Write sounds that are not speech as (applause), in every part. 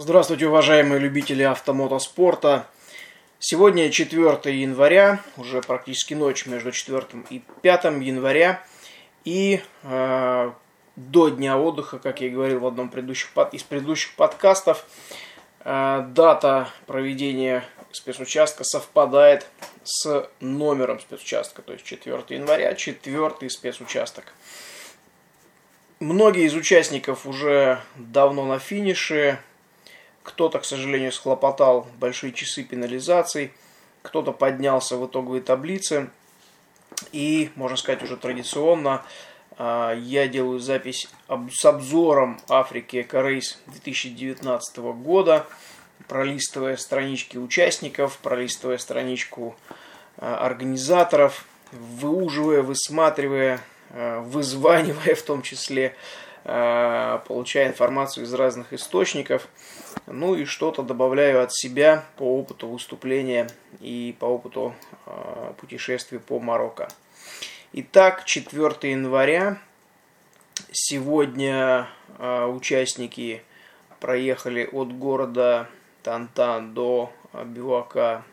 Здравствуйте, уважаемые любители автомотоспорта. Сегодня 4 января, уже практически ночь между 4 и 5 января. И э, до дня отдыха, как я и говорил в одном предыдущих, из предыдущих подкастов, э, дата проведения спецучастка совпадает с номером спецучастка, то есть 4 января, 4 спецучасток. Многие из участников уже давно на финише, кто-то, к сожалению, схлопотал большие часы пенализаций, кто-то поднялся в итоговой таблице. И, можно сказать, уже традиционно а, я делаю запись с обзором Африки Экорейс 2019 года, пролистывая странички участников, пролистывая страничку а, организаторов, выуживая, высматривая, а, вызванивая в том числе получая информацию из разных источников, ну и что-то добавляю от себя по опыту выступления и по опыту э, путешествий по Марокко. Итак, 4 января. Сегодня э, участники проехали от города Тантан до бивака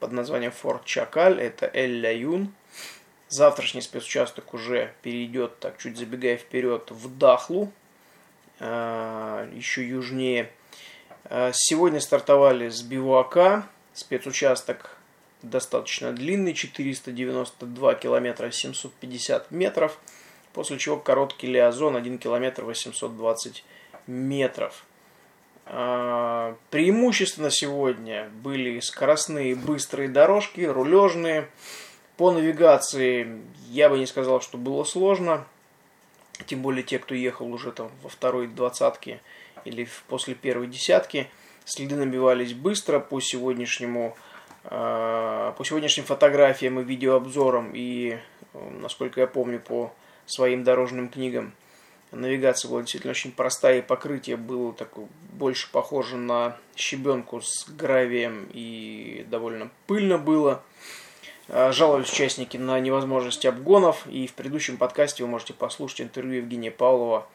под названием Форт Чакаль, это Эль-Ляюн. Завтрашний спецучасток уже перейдет, так чуть забегая вперед, в Дахлу, а, еще южнее. А, сегодня стартовали с Бивуака, спецучасток достаточно длинный, 492 километра 750 метров, после чего короткий лиазон 1 километр 820 метров. А, преимущественно сегодня были скоростные быстрые дорожки, рулежные, по навигации я бы не сказал, что было сложно. Тем более те, кто ехал уже там во второй двадцатке или после первой десятки. Следы набивались быстро по сегодняшнему э, по сегодняшним фотографиям и видеообзорам и, насколько я помню, по своим дорожным книгам. Навигация была действительно очень простая, и покрытие было такое, больше похоже на щебенку с гравием, и довольно пыльно было. Э, жаловались участники на невозможность обгонов, и в предыдущем подкасте вы можете послушать интервью Евгения Павлова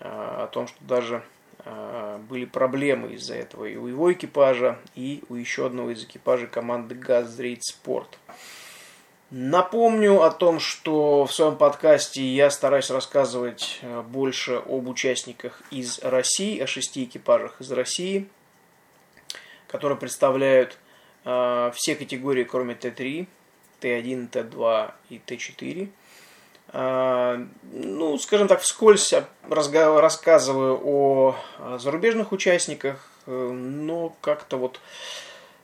э, о том, что даже э, были проблемы из-за этого и у его экипажа, и у еще одного из экипажей команды Газрейд Спорт. Напомню о том, что в своем подкасте я стараюсь рассказывать больше об участниках из России, о шести экипажах из России, которые представляют все категории, кроме Т3, Т1, Т2 и Т4. А, ну, скажем так, вскользь рассказываю о зарубежных участниках, э, но как-то вот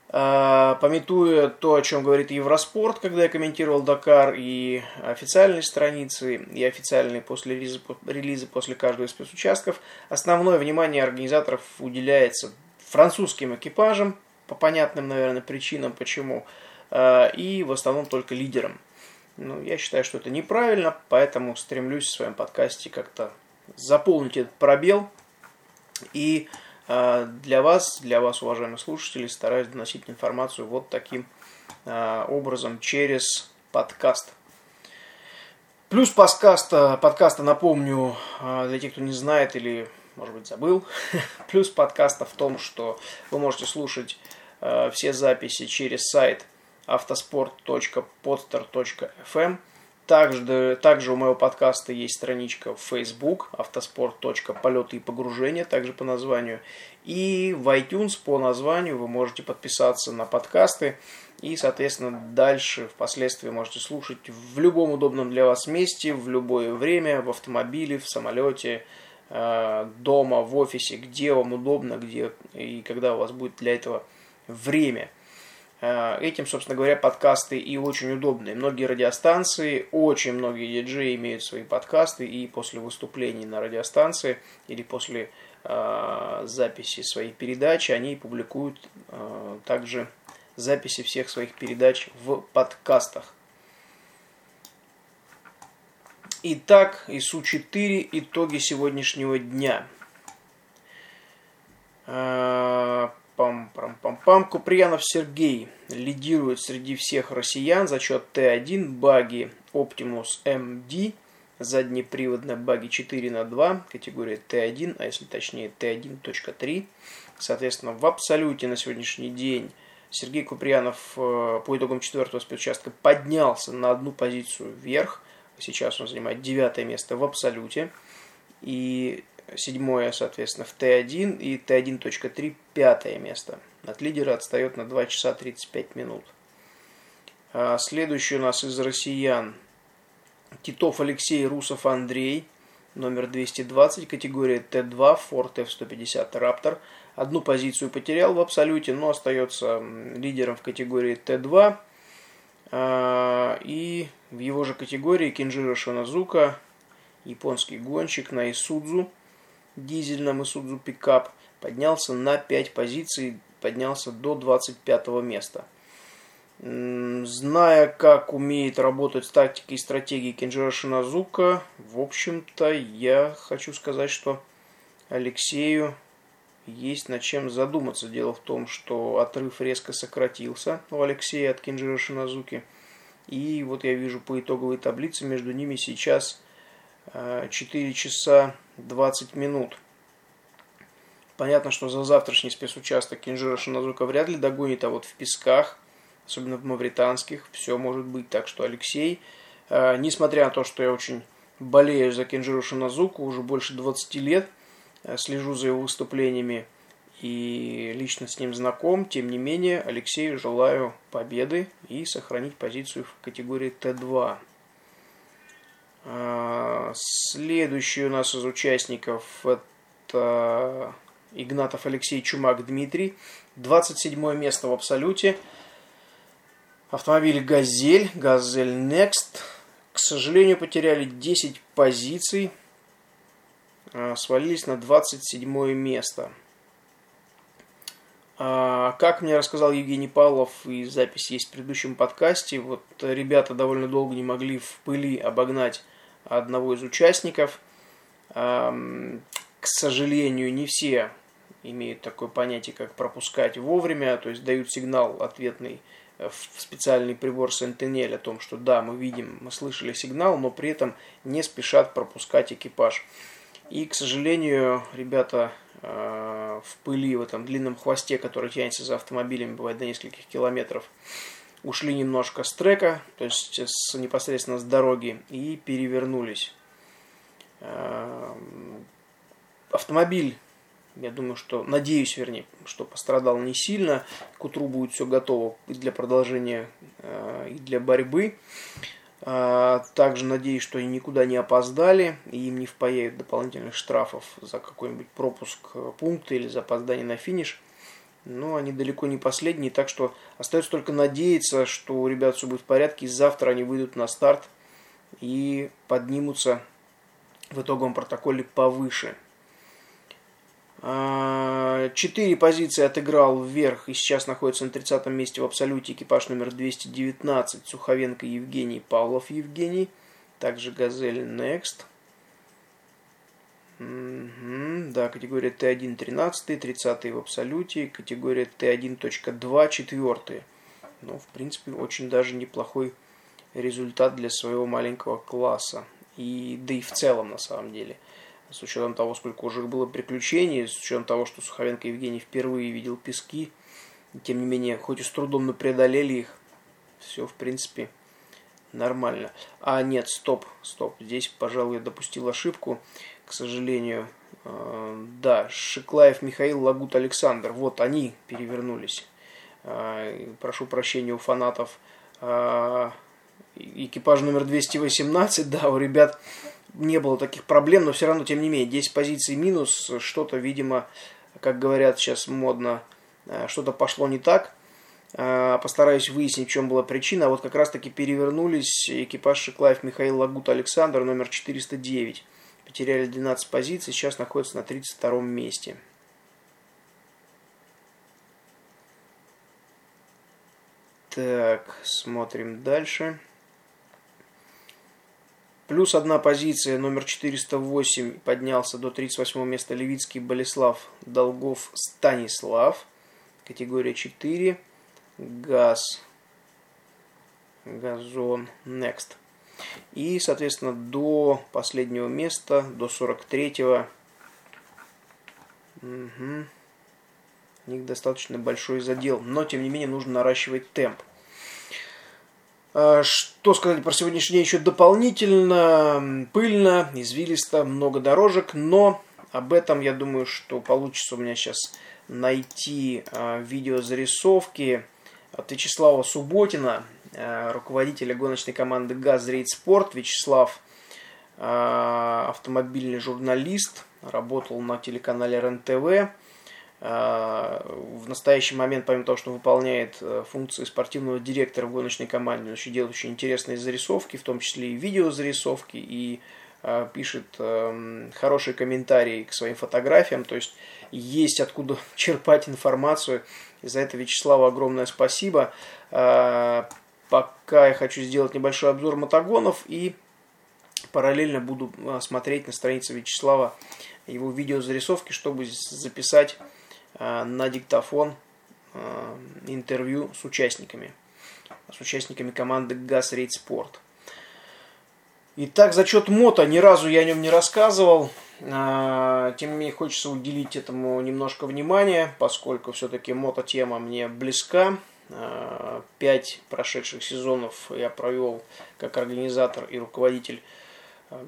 а, пометуя то, о чем говорит Евроспорт, когда я комментировал Дакар, и официальные страницы, и официальные после релиза, релиза после каждого из спецучастков, основное внимание организаторов уделяется французским экипажам, по понятным, наверное, причинам, почему. И в основном только лидером. Ну, я считаю, что это неправильно, поэтому стремлюсь в своем подкасте как-то заполнить этот пробел. И э, для вас, для вас, уважаемые слушатели, стараюсь доносить информацию вот таким э, образом через подкаст. Плюс подкаста, подкаста, напомню, для тех, кто не знает или, может быть, забыл, (laughs) плюс подкаста в том, что вы можете слушать все записи через сайт автоспорт.podster.fm. Также, также у моего подкаста есть страничка в Facebook автоспорт.полеты и погружения, также по названию. И в iTunes по названию вы можете подписаться на подкасты и, соответственно, дальше впоследствии можете слушать в любом удобном для вас месте, в любое время, в автомобиле, в самолете, э, дома, в офисе, где вам удобно, где и когда у вас будет для этого время. Э, этим, собственно говоря, подкасты и очень удобные. Многие радиостанции, очень многие диджеи имеют свои подкасты, и после выступлений на радиостанции или после э, записи своей передачи они публикуют э, также записи всех своих передач в подкастах. Итак, ИСУ-4 итоги сегодняшнего дня. Э, Пам-пам-пам-пам. Куприянов Сергей лидирует среди всех россиян за счет Т1 баги Optimus MD заднеприводная баги 4 на 2, категория Т1, а если точнее Т1.3. Соответственно, в абсолюте на сегодняшний день Сергей Куприянов э, по итогам четвертого спецучастка поднялся на одну позицию вверх. Сейчас он занимает девятое место в абсолюте. И седьмое, соответственно, в Т1 и Т1.3 пятое место. От лидера отстает на 2 часа 35 минут. А следующий у нас из россиян Титов Алексей, Русов Андрей, номер 220, категория Т2, Ford F-150 Raptor. Одну позицию потерял в абсолюте, но остается лидером в категории Т2. А, и в его же категории Кинжиро Шинозука, японский гонщик на Исудзу, дизельном Исудзу пикап, поднялся на 5 позиций, поднялся до 25 места. Зная, как умеет работать с и стратегией Кенджира Шиназука, в общем-то, я хочу сказать, что Алексею есть над чем задуматься. Дело в том, что отрыв резко сократился у Алексея от Кенджира Шиназуки. И вот я вижу по итоговой таблице между ними сейчас 4 э, часа 20 минут. Понятно, что за завтрашний спецучасток Кенджира Шиназука вряд ли догонит, а вот в песках – особенно в мавританских, все может быть. Так что Алексей, э, несмотря на то, что я очень болею за Кенджиру Шиназуку, уже больше 20 лет, э, слежу за его выступлениями и лично с ним знаком, тем не менее, Алексею желаю победы и сохранить позицию в категории Т2. Э, следующий у нас из участников это Игнатов Алексей Чумак Дмитрий. 27 место в абсолюте. Автомобиль «Газель», «Газель Next». К сожалению, потеряли 10 позиций, а, свалились на 27 место. А, как мне рассказал Евгений Павлов, и запись есть в предыдущем подкасте, вот ребята довольно долго не могли в пыли обогнать одного из участников. К сожалению, не все имеют такое понятие, как пропускать вовремя, то есть дают сигнал ответный в специальный прибор Sentinel о том, что да, мы видим, мы слышали сигнал, но при этом не спешат пропускать экипаж. И, к сожалению, ребята э, в пыли, в этом длинном хвосте, который тянется за автомобилем, бывает до нескольких километров, ушли немножко с трека, то есть с, непосредственно с дороги, и перевернулись. Э, автомобиль я думаю, что, надеюсь, вернее, что пострадал не сильно. К утру будет все готово и для продолжения, э, и для борьбы. А, также надеюсь, что они никуда не опоздали, и им не впаяют дополнительных штрафов за какой-нибудь пропуск пункта или за опоздание на финиш. Но они далеко не последние, так что остается только надеяться, что у ребят все будет в порядке, и завтра они выйдут на старт и поднимутся в итоговом протоколе повыше. А, четыре позиции отыграл вверх и сейчас находится на 30 месте в абсолюте экипаж номер 219 Суховенко Евгений, Павлов Евгений. Также Газель Next. Да, категория Т1 13, 30 в абсолюте, категория Т1.2 4. Ну, в принципе, очень даже неплохой результат для своего маленького класса. И, да и в целом, на самом деле с учетом того, сколько уже было приключений, с учетом того, что Суховенко Евгений впервые видел пески, тем не менее, хоть и с трудом, но преодолели их, все, в принципе, нормально. А, нет, стоп, стоп, здесь, пожалуй, я допустил ошибку, к сожалению. А, да, Шиклаев Михаил, Лагут Александр, вот они перевернулись. А, прошу прощения у фанатов а, экипаж номер 218, да, у ребят не было таких проблем, но все равно, тем не менее, 10 позиций минус, что-то, видимо, как говорят сейчас модно, э, что-то пошло не так. Э, постараюсь выяснить, в чем была причина. А вот как раз-таки перевернулись экипаж Шиклаев Михаил Лагут Александр, номер 409. Потеряли 12 позиций, сейчас находится на 32 месте. Так, смотрим дальше. Плюс одна позиция, номер 408, поднялся до 38 места Левицкий Болеслав Долгов Станислав. Категория 4. Газ. Газон. Next. И, соответственно, до последнего места, до 43-го, угу, у них достаточно большой задел. Но, тем не менее, нужно наращивать темп. А, что сказать про сегодняшний день еще дополнительно? Пыльно, извилисто, много дорожек, но об этом, я думаю, что получится у меня сейчас найти а, видеозарисовки от Вячеслава Субботина, руководителя гоночной команды «ГАЗ Рейд Спорт». Вячеслав автомобильный журналист, работал на телеканале РЕН-ТВ, а, в настоящий момент, помимо того, что выполняет э, функции спортивного директора в гоночной команде, он еще делает очень интересные зарисовки, в том числе и видеозарисовки, и пишет эм, хорошие комментарии к своим фотографиям, то есть есть откуда (laughs) черпать информацию. И за это Вячеславу огромное спасибо. А, пока я хочу сделать небольшой обзор мотогонов и параллельно буду смотреть на странице Вячеслава его видеозарисовки, чтобы записать Э, на диктофон э, интервью с участниками, с участниками команды ГАЗ Рейд Спорт. Итак, зачет мото. Ни разу я о нем не рассказывал. Тем не менее, хочется уделить этому немножко внимания, поскольку все-таки мото-тема мне близка. Пять прошедших сезонов я провел как организатор и руководитель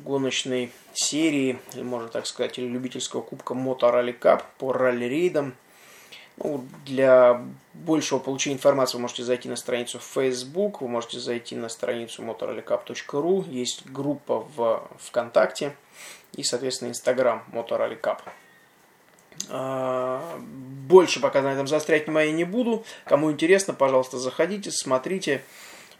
гоночной серии, или можно так сказать, или любительского кубка Moto Rally по ралли-рейдам. Ну, для большего получения информации вы можете зайти на страницу Facebook, вы можете зайти на страницу motorrallycup.ru, есть группа в ВКонтакте и, соответственно, Инстаграм Motorrally а, Больше пока на этом заострять внимание не буду. Кому интересно, пожалуйста, заходите, смотрите.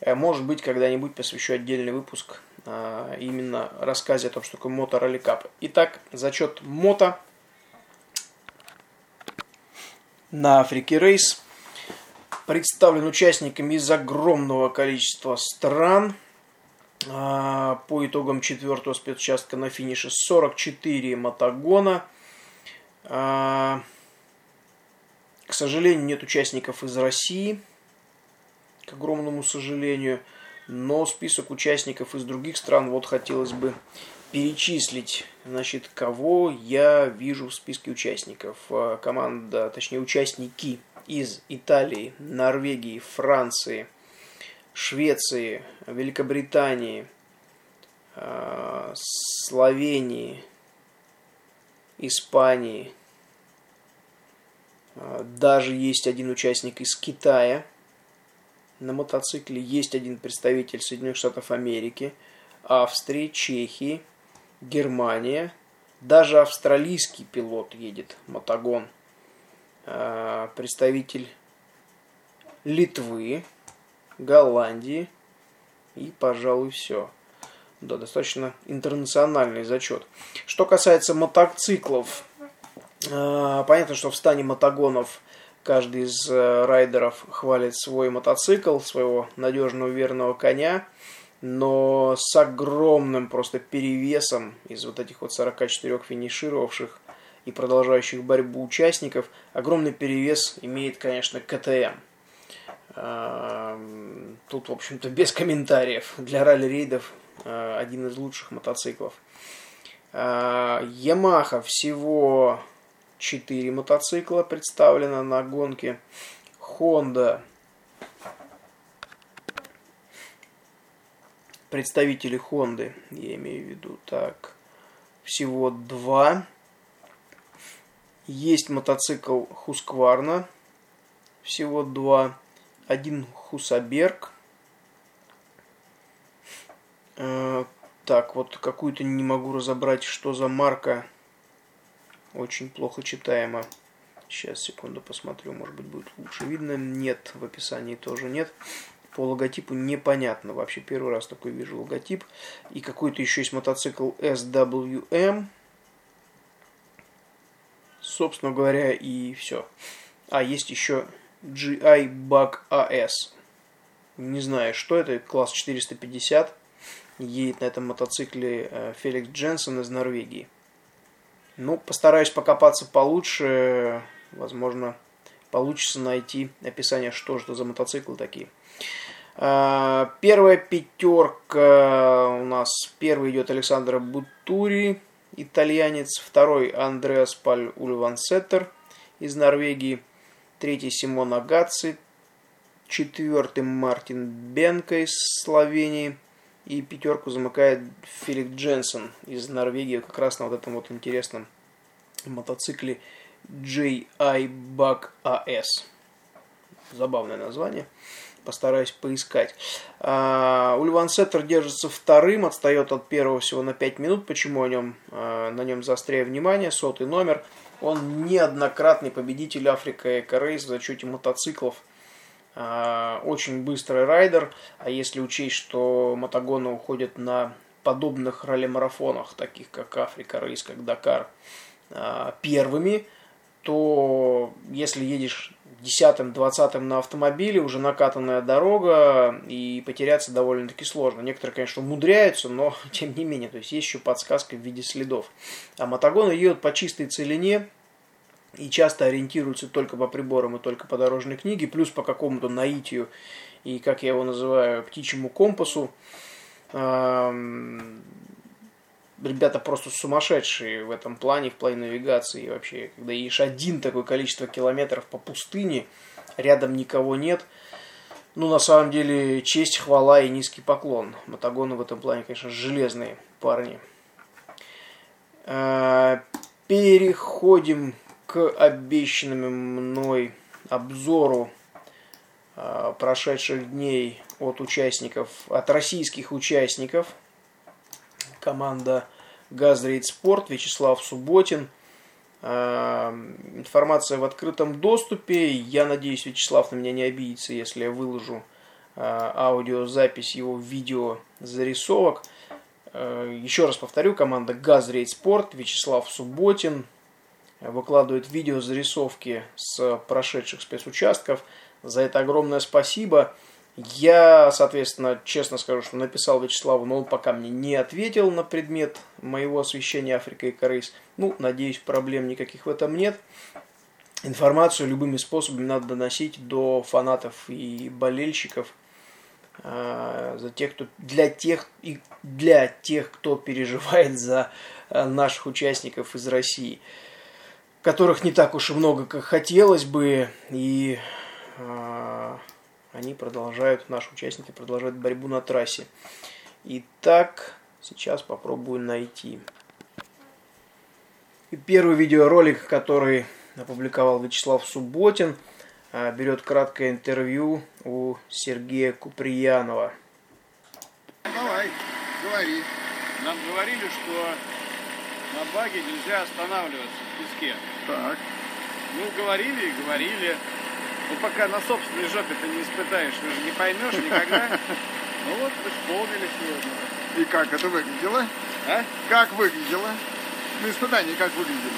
Э, может быть, когда-нибудь посвящу отдельный выпуск а, именно рассказе о том, что такое мото ралли кап. Итак, зачет мото на Африке Рейс представлен участниками из огромного количества стран. А, по итогам четвертого спецучастка на финише 44 мотогона. А, к сожалению, нет участников из России. К огромному сожалению но список участников из других стран вот хотелось бы перечислить, значит, кого я вижу в списке участников. А, команда, точнее, участники из Италии, Норвегии, Франции, Швеции, Великобритании, а, Словении, Испании. А, даже есть один участник из Китая – на мотоцикле есть один представитель Соединенных Штатов Америки, Австрии, Чехии, Германия. Даже австралийский пилот едет, мотогон. А, представитель Литвы, Голландии и, пожалуй, все. Да, достаточно интернациональный зачет. Что касается мотоциклов, понятно, что в стане мотогонов Каждый из э, райдеров хвалит свой мотоцикл, своего надежного верного коня, но с огромным просто перевесом из вот этих вот 44 финишировавших и продолжающих борьбу участников, огромный перевес имеет, конечно, КТМ. Эм, тут, в общем-то, без комментариев. Для ралли-рейдов э, один из лучших мотоциклов. Ямаха всего 4 мотоцикла представлено на гонке. Honda. Представители Honda, я имею в виду, так, всего два. Есть мотоцикл Husqvarna, всего два. Один Хусаберг. Э, так, вот какую-то не могу разобрать, что за марка очень плохо читаемо. Сейчас, секунду, посмотрю, может быть, будет лучше видно. Нет, в описании тоже нет. По логотипу непонятно. Вообще первый раз такой вижу логотип. И какой-то еще есть мотоцикл SWM. Собственно говоря, и все. А, есть еще GI Bug AS. Не знаю, что это. Класс 450. Едет на этом мотоцикле э, Феликс Дженсен из Норвегии. Ну, постараюсь покопаться получше. Возможно, получится найти описание, что же это за мотоциклы такие. А, первая пятерка у нас. Первый идет Александр Бутури, итальянец. Второй Андреас Паль Ульвансеттер из Норвегии. Третий Симон Агаци. Четвертый Мартин Бенка из Словении. И пятерку замыкает Филипп Дженсен из Норвегии, как раз на вот этом вот интересном мотоцикле JI Bug AS. Забавное название постараюсь поискать. А, Ульван Сеттер держится вторым, отстает от первого всего на 5 минут. Почему о нем, а, на нем заостряю внимание? Сотый номер. Он неоднократный победитель Africa Eco Race в зачете мотоциклов. А, очень быстрый райдер. А если учесть, что мотогоны уходят на подобных ралли-марафонах, таких как Africa Race, как Дакар, первыми, то если едешь десятым, двадцатым на автомобиле, уже накатанная дорога, и потеряться довольно-таки сложно. Некоторые, конечно, умудряются, но (laughs) тем не менее, то есть есть еще подсказка в виде следов. А мотогоны едут по чистой целине, и часто ориентируются только по приборам и только по дорожной книге, плюс по какому-то наитию и, как я его называю, птичьему компасу ребята просто сумасшедшие в этом плане, в плане навигации. И вообще, когда едешь один такое количество километров по пустыне, рядом никого нет, ну, на самом деле, честь, хвала и низкий поклон. Мотогоны в этом плане, конечно, железные парни. А, переходим к обещанному мной обзору а, прошедших дней от участников, от российских участников – команда Газрейд Спорт, Вячеслав Субботин. А, информация в открытом доступе. Я надеюсь, Вячеслав на меня не обидится, если я выложу а, аудиозапись его видео зарисовок. Еще раз повторю, команда Газрейд Спорт, Вячеслав Субботин выкладывает видео зарисовки с прошедших спецучастков. За это огромное спасибо. Я, соответственно, честно скажу, что написал Вячеславу, но он пока мне не ответил на предмет моего освещения Африка и Корейс. Ну, надеюсь, проблем никаких в этом нет. Информацию любыми способами надо доносить до фанатов и болельщиков, а, за тех, кто, для, тех, и для тех, кто переживает за а, наших участников из России, которых не так уж и много, как хотелось бы, и а, они продолжают, наши участники продолжают борьбу на трассе. Итак, сейчас попробую найти. И первый видеоролик, который опубликовал Вячеслав Субботин, а, берет краткое интервью у Сергея Куприянова. Давай, говори. Нам говорили, что на баге нельзя останавливаться в песке. Так. Ну, говорили и говорили. Ну, пока на собственной жопе ты не испытаешь, ты же не поймешь никогда. (laughs) Ну вот, исполнили сегодня. И как это выглядело? А? Как выглядело? На испытании как выглядело?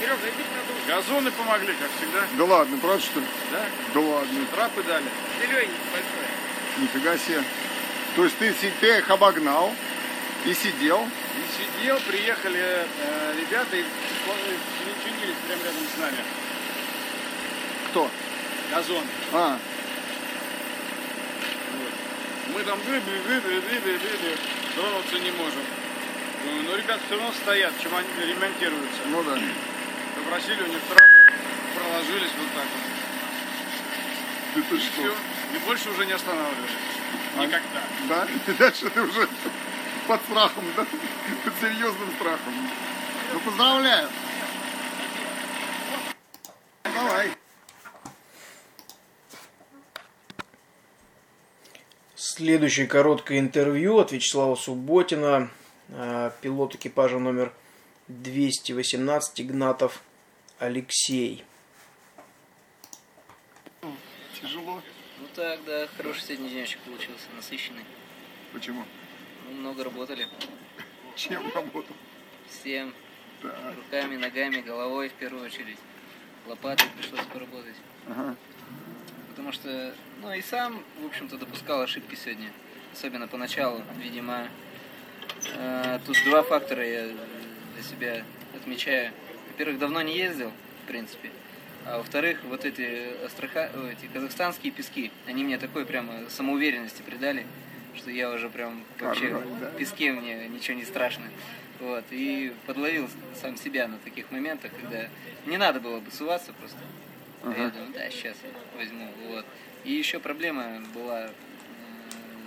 Серега, иди продул. Газоны помогли, как всегда. Да ладно, правда что ли? Да? Да ладно. Трапы дали. Зелененький большой. Нифига себе. То есть ты, ты их обогнал и сидел. И сидел, приехали э, ребята и чинились прямо рядом с нами. Кто? Газон. А, Вот. Мы там дыбли, дыбли, дыбли, дыбли, тронуться не можем. Думаю, Ну, ребята все равно стоят, чем они ремонтируются. ну да. Попросили у них трапы, проложились вот так вот. Ты И что? все. И больше уже не останавливались. А? Никогда. Да? (laughs) И дальше ты уже под страхом, да? Под серьезным страхом. Ну, поздравляю. Давай. Следующее короткое интервью от Вячеслава Субботина, э, пилот экипажа номер 218 Игнатов Алексей. Тяжело. Ну так, да, хороший сегодня денечек получился, насыщенный. Почему? Ну, много работали. Чем работал? Всем. Так. Руками, ногами, головой в первую очередь. Лопатой пришлось поработать. Ага. Потому что, ну и сам, в общем-то, допускал ошибки сегодня. Особенно поначалу, видимо. Э, тут два фактора я для себя отмечаю. Во-первых, давно не ездил, в принципе. А во-вторых, вот эти, астраха... эти казахстанские пески, они мне такой прямо самоуверенности придали, что я уже прям вообще Порой, да. в песке мне ничего не страшно. Вот, и подловил сам себя на таких моментах, когда не надо было бы суваться просто. А Я думаю, да, сейчас я возьму. Вот. И еще проблема была м,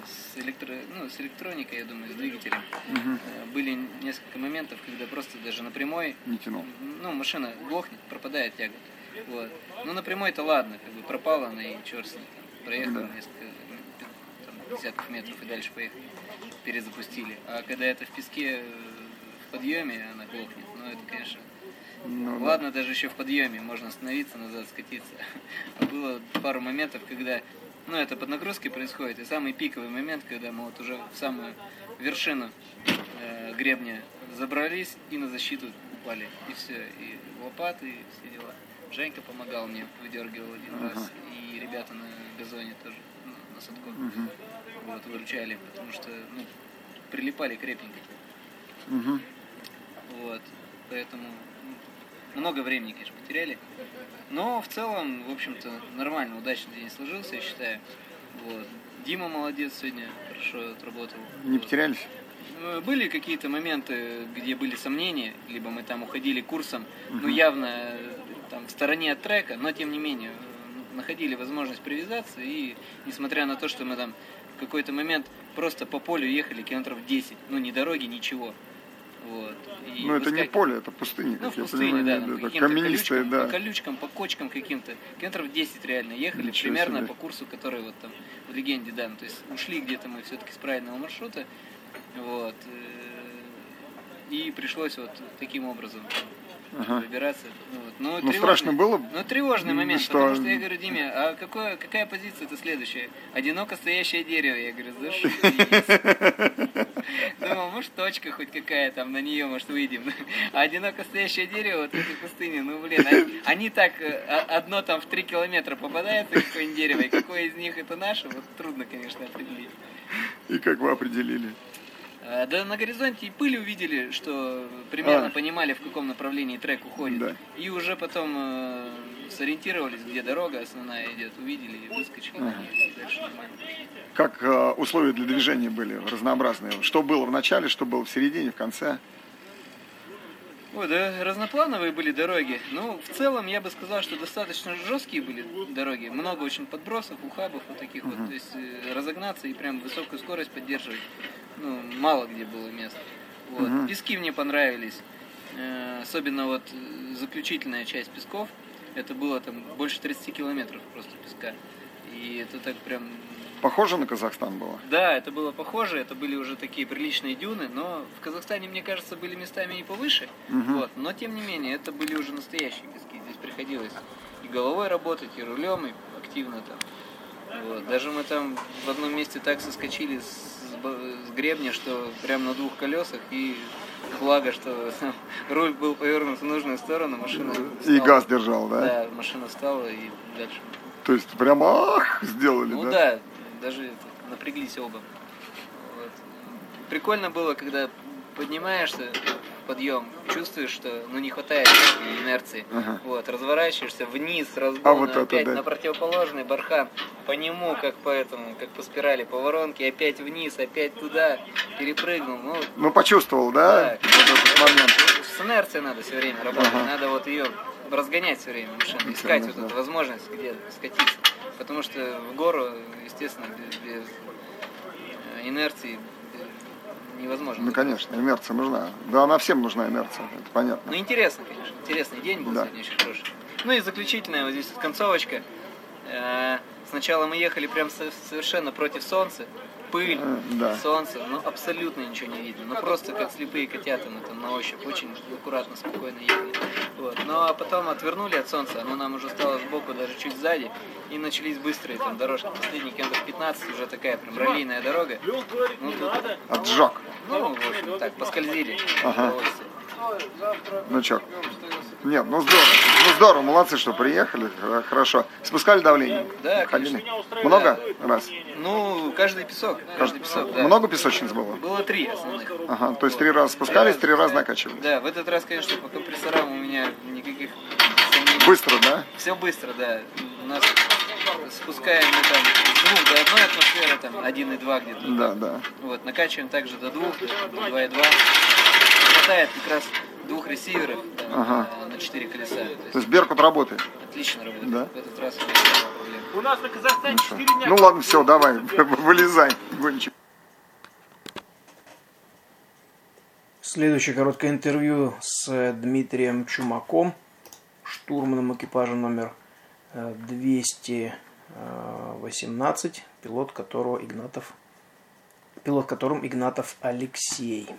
с, электро... ну, с электроникой, я думаю, с двигателем. Э, Были несколько моментов, когда просто даже на прямой Не тянул. ну, машина глохнет, пропадает тяга. Вот. Ну, на прямой-то ладно, как бы пропала она и черт с ней. Там, проехал Да. несколько там, десятков метров и дальше поехали. Перезапустили. А когда это в песке э, в подъеме она глохнет, ну это, конечно, Ну, да. Ладно, даже еще в подъеме можно остановиться, назад скатиться. (laughs) А было пару моментов, когда, ну, это под нагрузкой происходит, и самый пиковый момент, когда мы вот уже в самую вершину э, гребня забрались и на защиту упали. И все, и лопаты, и все дела. Женька помогал мне, выдергивал один Ага. раз, и ребята на газоне тоже, ну, на садку, Мгм. вот, выручали, потому что, ну, прилипали крепенько. Мгм. Вот, поэтому ну, много времени, конечно, потеряли. Но в целом, в общем-то, нормально, удачный день сложился, я считаю. Вот. Дима молодец сегодня, хорошо отработал. Не Вот. потерялись? Э, Были какие-то моменты, где были сомнения, либо мы там уходили курсом, ну явно э, там в стороне от трека, но тем не менее находили возможность привязаться и несмотря на то, что мы там в какой-то момент просто по полю ехали километров 10, ну ни дороги, ничего. Вот. И Ну, это не поле, это пустыня, ну, как в я пустыне, понимаю. да, там, каменистая, колючкам, да. по колючкам, по кочкам каким-то. Километров 10 реально ехали, Ничего примерно себе. по курсу, который вот там в легенде, да. Ну, то есть ушли где-то мы все-таки с правильного маршрута. Вот. э, И пришлось вот таким образом Ага. выбираться. Ну, вот. Ну, Ну, тревожный- страшно было? Ну, тревожный Ну, момент, что? потому что я говорю, Диме, а какое, какая позиция это следующая? Одиноко стоящее дерево. Я говорю, зашибись. (laughs) Думал, может, точка хоть какая там, на нее, может, выйдем. А одиноко стоящее дерево, вот в этой пустыне, ну, блин, они, они так, э, а- одно там в три километра попадается, какое-нибудь дерево, и какое из них это наше, вот трудно, конечно, определить. И как вы определили? А, Да на горизонте и пыль увидели, что примерно А. понимали, в каком направлении трек уходит. Да. И уже потом э, сориентировались, где дорога основная идет, увидели и выскочили. И дальше нормально. Как э, условия для движения были разнообразные? Что было в начале, что было в середине, в конце? Ой, да, разноплановые были дороги. Ну, в целом, я бы сказал, что достаточно жесткие были дороги. Много очень подбросов, ухабов вот таких вот. То есть э, разогнаться и прям высокую скорость поддерживать. Ну, мало где было мест. Вот. Мгм. Пески мне понравились. Э, Особенно вот э, заключительная часть песков. Это было там больше 30 километров просто песка. И это так прям Похоже на Казахстан было? да, это было похоже, это были уже такие приличные дюны, но в Казахстане, мне кажется, были местами и повыше. Мгм. Вот, но тем не менее, это были уже настоящие пески. Здесь приходилось и головой работать, и рулем, и активно там. Вот. Даже мы там в одном месте так соскочили с, с гребня, что прям на двух колесах, и благо, что (laughs) руль был повернут в нужную сторону, машина И встала. газ держал, да? Да, машина встала и дальше. То есть прямо ах, сделали, Ну да? да, даже напряглись оба. Вот. Прикольно было, когда поднимаешься подъем, чувствуешь, что ну не хватает инерции. Ага. Вот, разворачиваешься вниз, разгон, А вот это опять да. на противоположный бархан, по нему, как по этому, как по спирали, по воронке, опять вниз, опять туда, перепрыгнул. Ну, Ну, почувствовал, да? Да. Вот этот момент. с инерцией надо все время работать, Ага. надо вот ее разгонять все время машину, искать вот Конечно. эту возможность где скатиться. Потому что в гору, естественно, без, без э, инерции невозможно. Ну, конечно, инерция нужна. Да, она всем нужна инерция, это понятно. Ну, интересно, конечно. Интересный день был Да. сегодня, очень хороший. Ну и заключительная вот здесь вот концовочка. Э, Сначала мы ехали прям со- совершенно против солнца. Пыль, Э, да. солнце, ну абсолютно ничего не видно. Ну просто как слепые котята мы там на ощупь очень аккуратно, спокойно ехали. Вот. Ну а потом отвернули от солнца, оно нам уже стало сбоку, даже чуть сзади. И начались быстрые там дорожки. Последний километр 15 уже такая прям раллийная дорога. Ну тут, Отжег. ну, в общем, так, поскользили. Ага. Ну чё, Нет, ну здорово. Ну здорово, молодцы, что приехали. Э, Хорошо. Спускали давление? Да, Ходили? Много раз? Ну, каждый песок, каждый песок, да. Много песочниц было? Было три основных. Ага, то есть три раза спускались, три раза накачивали. Да, в этот раз, конечно, по компрессорам у меня никаких сомнений. Быстро, да? Все быстро, да. У нас спускаем мы там с двух до одной атмосферы, там 1,2 где-то. Да, да. Вот, накачиваем также до двух, до 2,2. Хватает как раз двух ресиверов там, Ага. э, на 4 колеса. То есть То есть Беркут работает. отлично работает. Да. В этот раз. У нас на Казахстане 4 дня. Ну ладно, все, давай, (laughs) вылезай, гонщик. Следующее короткое интервью с Дмитрием Чумаком, штурманом экипажа номер э, 218, пилот которого Игнатов, пилот которым Игнатов Алексей.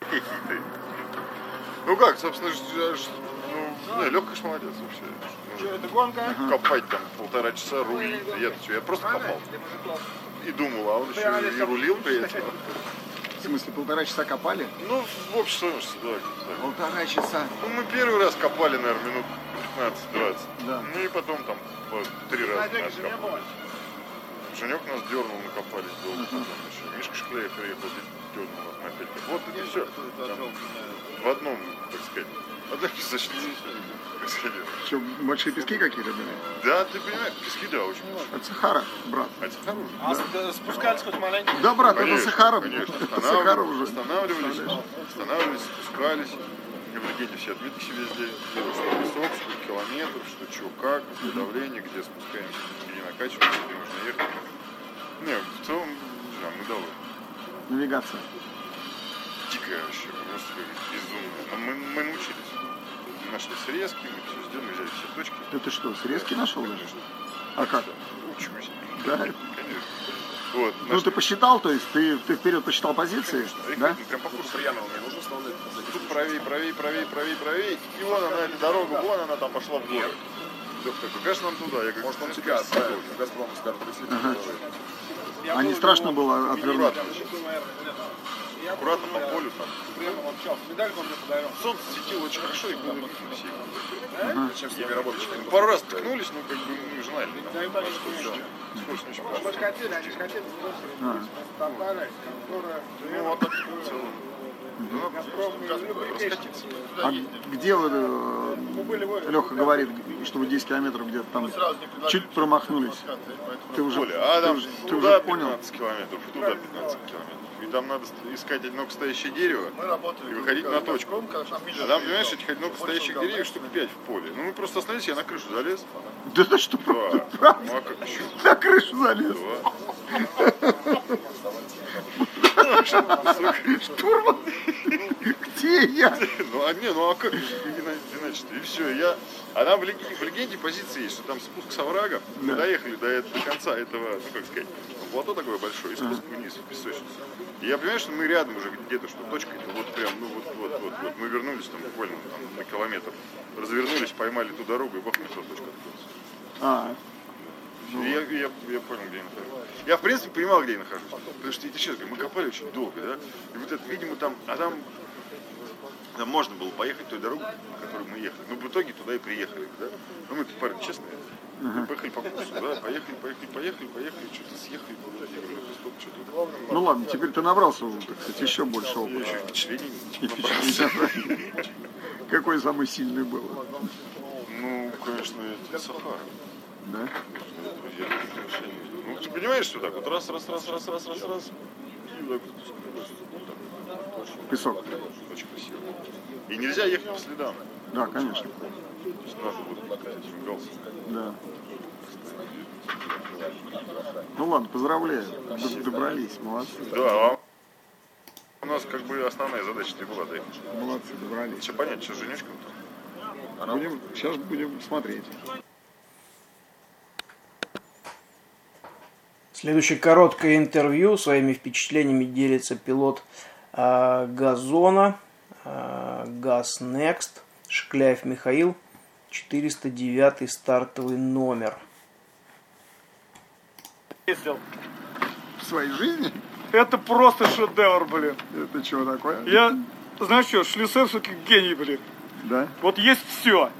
Какие ты? Ну как, собственно, ж- ж- ну, не, Лёха ж молодец вообще. Что, это гонка? Копать там полтора часа, рулить, я, что, я просто копал. И думал, а он еще и рулил при этом. В смысле, полтора часа копали? Ну, в общей сложности, да. Полтора часа. Ну, мы первый раз копали, наверное, минут 15-20. Да. Ну и потом там по три раза нас копали. Женек нас дернул, мы копались долго. Потом еще Мишка Шклеев приехал, дернул нас на пельке. Вот это все. В одном, так сказать, песочнице. так сказать. Что, большие пески какие-то были? Да, ты понимаешь, пески, да, очень много. От Сахара, брат. А это хорошо. А с- спускались хоть маленько? Да, брат, это Конечно, Сахара. Конечно, Сахара уже. останавливались, останавливались, спускались. И в легенде все отметки везде, что песок, что километр, что что, как, где давление, где спускаемся, где накачиваемся, где нужно ехать. Не, в целом, не знаю, мы довольны. Навигация. Дикая вообще, просто безумная. Но мы, мы научились. Мы нашли срезки, мы все сделали, мы взяли все точки. Да ты что, срезки нашел даже? А как? Учимся. Да? Конечно. Вот, Ну нашли- ты посчитал, то есть ты, ты вперед посчитал позиции, Конечно. да? Ну, Прям по курсу Тут правее, правее, правее, правее, правее. И вон она, эта дорога, вон она там пошла в город. Лёх такой, конечно, нам туда. Я говорю, может, он тебя оставил. Газпром скажет, А не страшно было отвернуть? Аккуратно. Аккуратно по полю там. Прямо общался. Медальку мне подарил. Солнце светило очень хорошо, и было видно всех. Чем с ними работать? Пару раз ткнулись, но как бы мы же знали. там, что всё. Скорость не очень Мы же хотели, они же хотели сбросить. А. Татары, которые... Ну, вот так в целом. Ну. А где вы, э, Леха говорит, что вы 10 километров где-то там чуть промахнулись? Ты уже. А ты там ты туда уже понял? 15 километров, туда 15 километров. И там надо искать одинокостоящее дерево и выходить на точку. А там, понимаешь, этих одинокостоящих деревьев штук 5 в поле. Ну мы просто остановились, я на крышу залез. Да ты что, Да. Ну а как еще? на крышу залез? Штурман, где я? Ну а не, ну а как иначе И все, я... А там в лег- в легенде позиции есть, что там спуск с оврага. Мы доехали до, эт- до конца этого, ну как сказать, плато такое большое, и спуск вниз в песочницу. И я понимаю, что мы рядом уже где-то, что точка это вот прям, ну вот, вот, вот, вот. Мы вернулись там буквально там, на километр. Развернулись, поймали ту дорогу, и бах, метро точка открылась. А, И я, я, я понял, где я нахожусь. Я, в принципе, понимал, где я нахожусь. Потому что, я тебе честно говорю, мы копали очень долго, да? И вот это, видимо, там, а там, там можно было поехать той дорогой, по которой мы ехали. Но в итоге туда и приехали, да? Ну, мы, парни, честные. Мы поехали по курсу, да? Поехали, поехали, поехали, поехали, что-то съехали стоп, что-то. ну ладно, теперь ты набрался так сказать, еще больше Я опыта. еще впечатлений. (laughs) Какой самый сильный был? Ну, конечно, это Сахара. Да? Ну, ты понимаешь, что так вот раз, раз, раз, раз, раз, раз, раз. Вот. Песок. Очень красиво. И нельзя ехать по следам. Да, конечно. Надо вот этим галсом. Да. Ну ладно, поздравляю. Д- Добрались, молодцы. Да, а у нас как бы основная задача и была доехать. Молодцы, добрались. Все понятно, что с женечком-то. Будем, сейчас будем смотреть. Следующее короткое интервью своими впечатлениями делится пилот а, Газона, а, Газ Next, Шкляев Михаил, 409 стартовый номер. Ездил. В своей жизни? Это просто шедевр, блин. Это что такое? Я, знаешь что, Шлюсер все-таки гений, блин. Да? Вот есть все.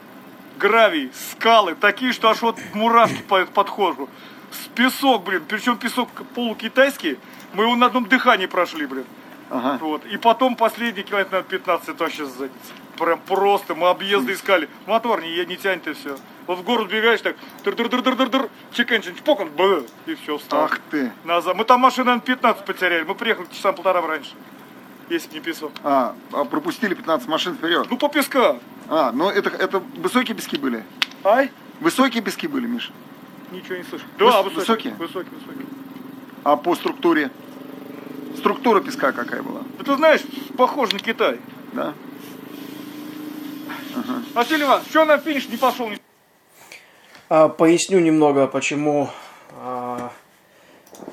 Гравий, скалы, такие, что аж вот мурашки по- подхожу. С песок, блин, причем песок полукитайский. Мы его на одном дыхании прошли, блин. Ага. Вот. И потом последний километр, наверное, 15, это вообще задница. Прям просто, мы объезды искали. Мотор не, не тянет и все. Вот в город бегаешь так, дыр дыр дыр дыр дыр дыр чеканчин, чпок, он, бэ, и все, встал. Ах ты. Назад. Мы там машин, наверное, 15 потеряли. Мы приехали часа полтора раньше. Если не песок. А, а пропустили 15 машин вперед. Ну, по песка. А, ну это, это высокие пески были? Ай, Высокие пески были, Миша? ничего не слышу. Выс- Да, высокие? высокие. Высокие, высокие. А по структуре? Структура песка какая была? Ну, ты знаешь, похож на Китай. Да? Василий Иванович, что на финиш не пошел? А, Поясню немного, почему а,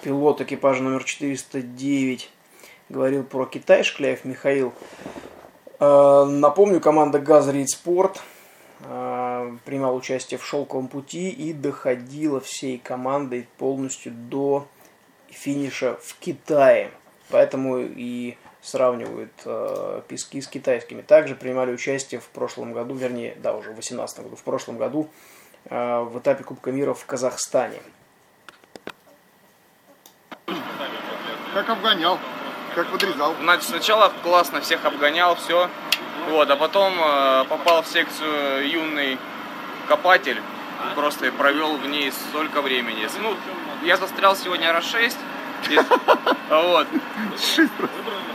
пилот экипажа номер 409 говорил про Китай, Шкляев Михаил. А, Напомню, команда «Газрейд Спорт» а, принимала участие в «Шелковом пути» и доходила всей командой полностью до финиша в Китае. Поэтому и сравнивают э, пески с китайскими. Также принимали участие в прошлом году, вернее, да, уже в 2018 году, в прошлом году э, в этапе Кубка мира в Казахстане. Как обгонял, как подрезал. Значит, сначала классно всех обгонял, все. Вот, а потом э, попал в секцию юный копатель. Просто провел в ней столько времени. Ну, я застрял сегодня раз 6 вот.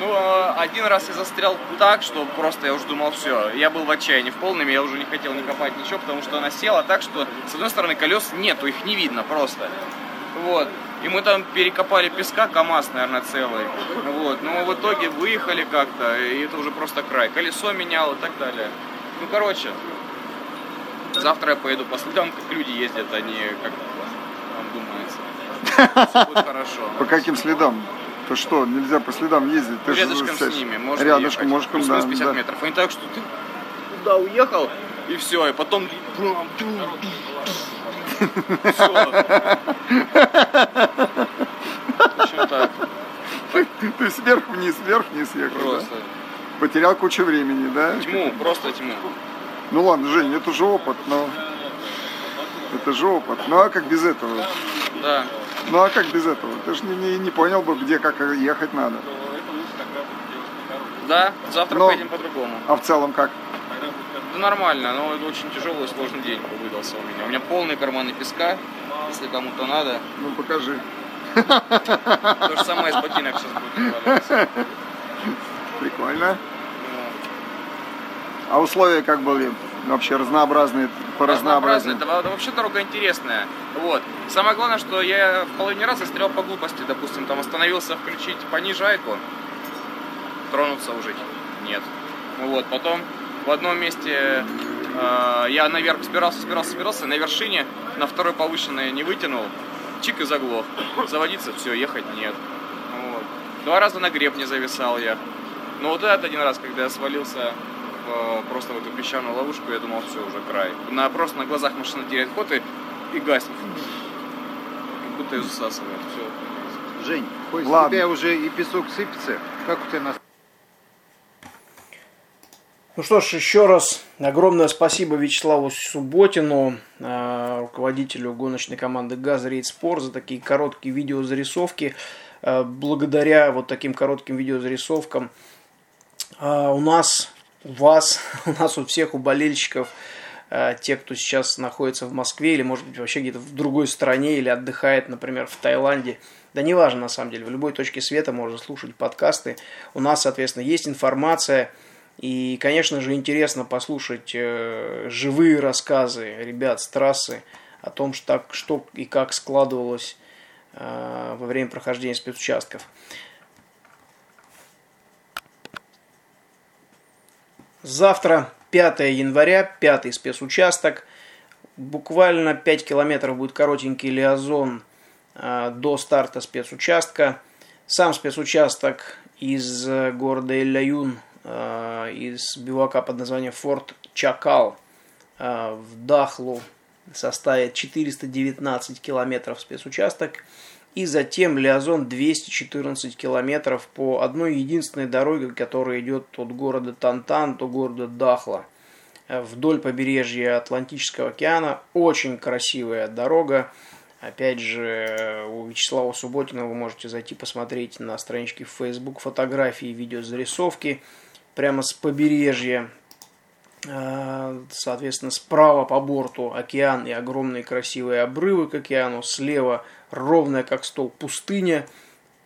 Ну, э, один раз я застрял так, что просто я уже думал, все, я был в отчаянии в полном, я уже не хотел ни копать ничего, потому что она села так, что с одной стороны колес нету, их не видно просто. Вот. И мы там перекопали песка, КАМАЗ, наверное, целый. Вот. Но в итоге выехали как-то, и это уже просто край. Колесо менял и так далее. Ну, короче, завтра я поеду по следам, как люди ездят, а не как будет хорошо. По каким следам? То что, нельзя по следам ездить? Ты же Рядышком с стоишь- ними, можно Рядышком, ехать. можешь, да, Плюс-минус 50 да. метров. А не так, что ты туда уехал, и все, и потом... Все. Так, Ты сверху вниз, вверх вниз ехал, да? просто. Потерял кучу времени, да? Тьму, просто тьму. Ну ладно, Жень, это же опыт, но... Это же опыт. Ну а как без этого? Да. Ну а как без этого? Ты же не, не, не понял бы, где как ехать надо. Да, завтра Но- поедем по-другому. А в целом как? Да нормально, но это очень тяжелый и сложный день выдался у меня. У меня полные карманы песка, если кому-то надо. Ну покажи. (laughs) То же самое из ботинок сейчас будет. Прикольно. А условия как были? Вообще разнообразные, по разнообразию. Это, во- вообще дорога интересная. Вот. Самое главное, что я в половине раза застрял по глупости. Допустим, там остановился включить понижайку, тронуться уже нет. Ну Вот. Потом в одном месте э, я наверх спирался, спирался, спирался, на вершине на второй повышенной не вытянул, чик и заглох. Заводиться, все, ехать нет. Вот. Два раза на гребне зависал я. Но вот этот один раз, когда я свалился в- просто в эту песчаную ловушку, я думал, все, уже край. На, просто на глазах машина теряет ход и, и гаснет. Как будто ее засасывает. Все. Жень, хоть Ладно. у тебя уже и песок сыпется, как у тебя на Ну что ж, еще раз огромное спасибо Вячеславу Субботину, э, руководителю гоночной команды «Газ Рейд Спорт» за такие короткие видеозарисовки. Э, Благодаря вот таким коротким видеозарисовкам э, у нас, у вас, (laughs) у нас у всех, у болельщиков, э, те, кто сейчас находится в Москве или, может быть, вообще где-то в другой стране или отдыхает, например, в Таиланде, да неважно, на самом деле, в любой точке света можно слушать подкасты. У нас, соответственно, есть информация, и, конечно же, интересно послушать э, живые рассказы ребят с трассы о том, что, так, что и как складывалось э, во время прохождения спецучастков. Завтра, 5 января, пятый спецучасток. Буквально 5 километров будет коротенький лиазон э, до старта спецучастка. Сам спецучасток из э, города Эль-Ляюн, э, из бивака под названием Форт Чакал э, в Дахлу составит 419 километров спецучасток. И затем Лиазон 214 километров по одной единственной дороге, которая идет от города Тантан до города Дахла вдоль побережья Атлантического океана. Очень красивая дорога. Опять же, у Вячеслава Субботина вы можете зайти посмотреть на страничке в Facebook фотографии, видеозарисовки прямо с побережья. А, соответственно, справа по борту океан и огромные красивые обрывы к океану. Слева ровная, как стол, пустыня,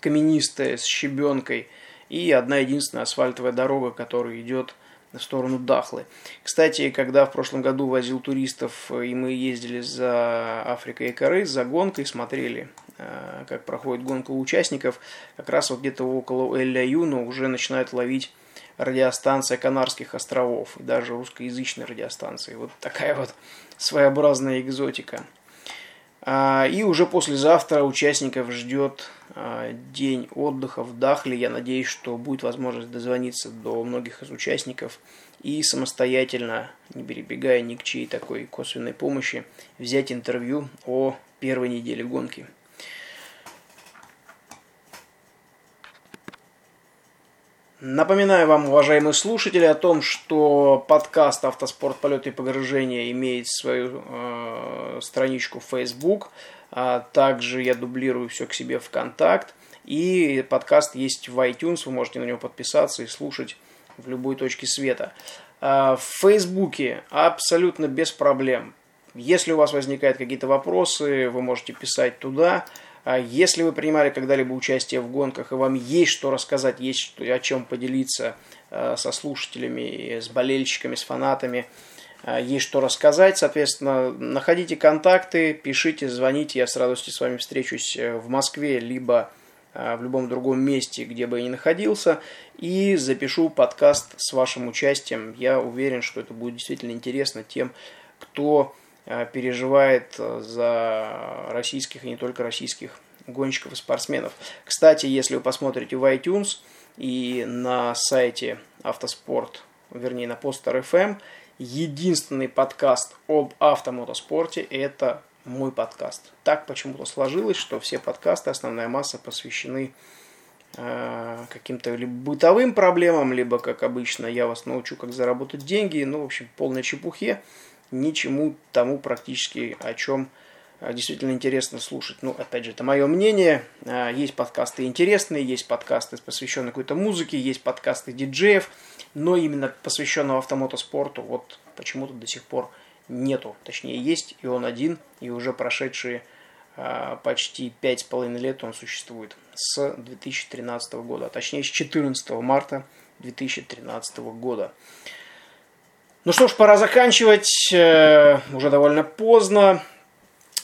каменистая, с щебенкой. И одна единственная асфальтовая дорога, которая идет в сторону Дахлы. Кстати, когда в прошлом году возил туристов, и мы ездили за Африкой и Коры, за гонкой, смотрели, э, как проходит гонка у участников, как раз вот где-то около Эль-Юна уже начинают ловить радиостанция Канарских островов, и даже русскоязычная радиостанция. Вот такая вот своеобразная экзотика. А, и уже послезавтра участников ждет а, день отдыха в Дахле. Я надеюсь, что будет возможность дозвониться до многих из участников и самостоятельно, не перебегая ни к чьей такой косвенной помощи, взять интервью о первой неделе гонки. Напоминаю вам, уважаемые слушатели, о том, что подкаст «Автоспорт. Полеты и погружения» имеет свою э, страничку в Facebook. А также я дублирую все к себе в Контакт. И подкаст есть в iTunes, вы можете на него подписаться и слушать в любой точке света. А в Фейсбуке абсолютно без проблем. Если у вас возникают какие-то вопросы, вы можете писать туда – если вы принимали когда-либо участие в гонках, и вам есть что рассказать, есть что, о чем поделиться э, со слушателями, с болельщиками, с фанатами, э, есть что рассказать, соответственно, находите контакты, пишите, звоните, я с радостью с вами встречусь э, в Москве, либо в любом другом месте, где бы я ни находился, и запишу подкаст с вашим участием. Я уверен, что это будет действительно интересно тем, кто переживает э, за российских и не только российских гонщиков и спортсменов. Кстати, если вы посмотрите в iTunes и на сайте Автоспорт, вернее на Постер FM, единственный подкаст об автомотоспорте – это мой подкаст. Так почему-то сложилось, что все подкасты, основная масса посвящены э, каким-то либо бытовым проблемам, либо, как обычно, я вас научу, как заработать деньги, ну, в общем, полной чепухе ничему тому практически, о чем а, действительно интересно слушать. Ну, опять же, это мое мнение. А, есть подкасты интересные, есть подкасты, посвященные какой-то музыке, есть подкасты диджеев, но именно посвященного автомотоспорту вот почему-то до сих пор нету. Точнее, есть, и он один, и уже прошедшие а, почти пять с половиной лет он существует с 2013 года, а точнее с 14 марта 2013 года. Ну что ж, пора заканчивать. Э, уже довольно поздно.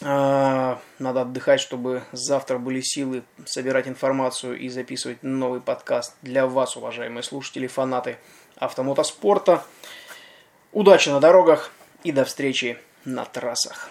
Э, надо отдыхать, чтобы завтра были силы собирать информацию и записывать новый подкаст для вас, уважаемые слушатели, фанаты автомотоспорта. Удачи на дорогах и до встречи на трассах.